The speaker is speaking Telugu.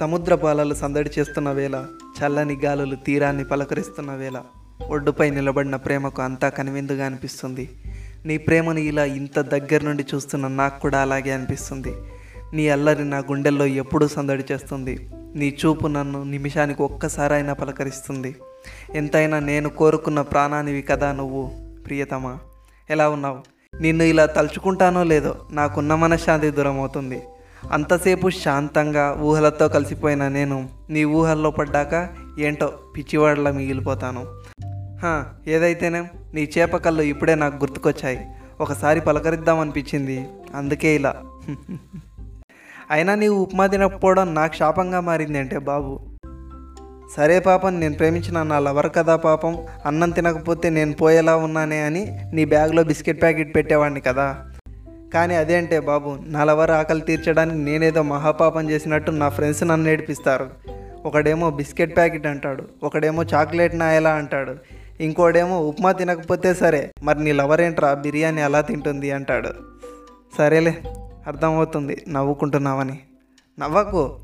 సముద్రపు అలలు సందడి చేస్తున్న వేళ చల్లని గాలులు తీరాన్ని పలకరిస్తున్న వేళ ఒడ్డుపై నిలబడిన ప్రేమకు అంతా కనివిందుగా అనిపిస్తుంది. నీ ప్రేమను ఇలా ఇంత దగ్గర నుండి చూస్తున్న నాకు కూడా అలాగే అనిపిస్తుంది. నీ అల్లరి నా గుండెల్లో ఎప్పుడూ సందడి చేస్తుంది. నీ చూపు నన్ను నిమిషానికి ఒక్కసారైనా పలకరిస్తుంది. ఎంతైనా నేను కోరుకున్న ప్రాణానివి కదా నువ్వు ప్రియతమా? ఎలా ఉన్నావు? నిన్ను ఇలా తలుచుకుంటానో లేదో నాకున్న మనశ్శాంతి దూరం అవుతుంది అంతసేపు శాంతంగా ఊహలతో కలిసిపోయిన నేను నీ ఊహల్లో పడ్డాక ఏంటో పిచ్చివాడలా మిగిలిపోతాను. హా, ఏదైతేనే నీ చేప కళ్ళు ఇప్పుడే నాకు గుర్తుకొచ్చాయి. ఒకసారి పలకరిద్దామనిపించింది అందుకే ఇలా. అయినా నీవు ఉప్మా తినకపోవడం నాకు శాపంగా మారింది అంటే బాబు. సరే పాపం నేను ప్రేమించిన నా లవర్ కదా పాపం. అన్నం తినకపోతే నేను పోయేలా ఉన్నానే అని నీ బ్యాగ్లో బిస్కెట్ ప్యాకెట్ పెట్టేవాడిని కదా. కానీ అదేంటే బాబు నలవరు ఆకలి తీర్చడానికి నేనేదో మహాపాపం చేసినట్టు నా ఫ్రెండ్స్ నన్ను ఏడిపిస్తారు. ఒకడేమో బిస్కెట్ ప్యాకెట్ అంటాడు ఒకడేమో చాక్లెట్ నాయలా అంటాడు ఇంకోడేమో ఉప్మా తినకపోతే సరే మరి నీ లవర్ ఏంట్రా బిర్యానీ అలా తింటుంది అంటాడు. సరేలే అర్థమవుతుంది నవ్వుకుంటున్నావని. నవ్వకు.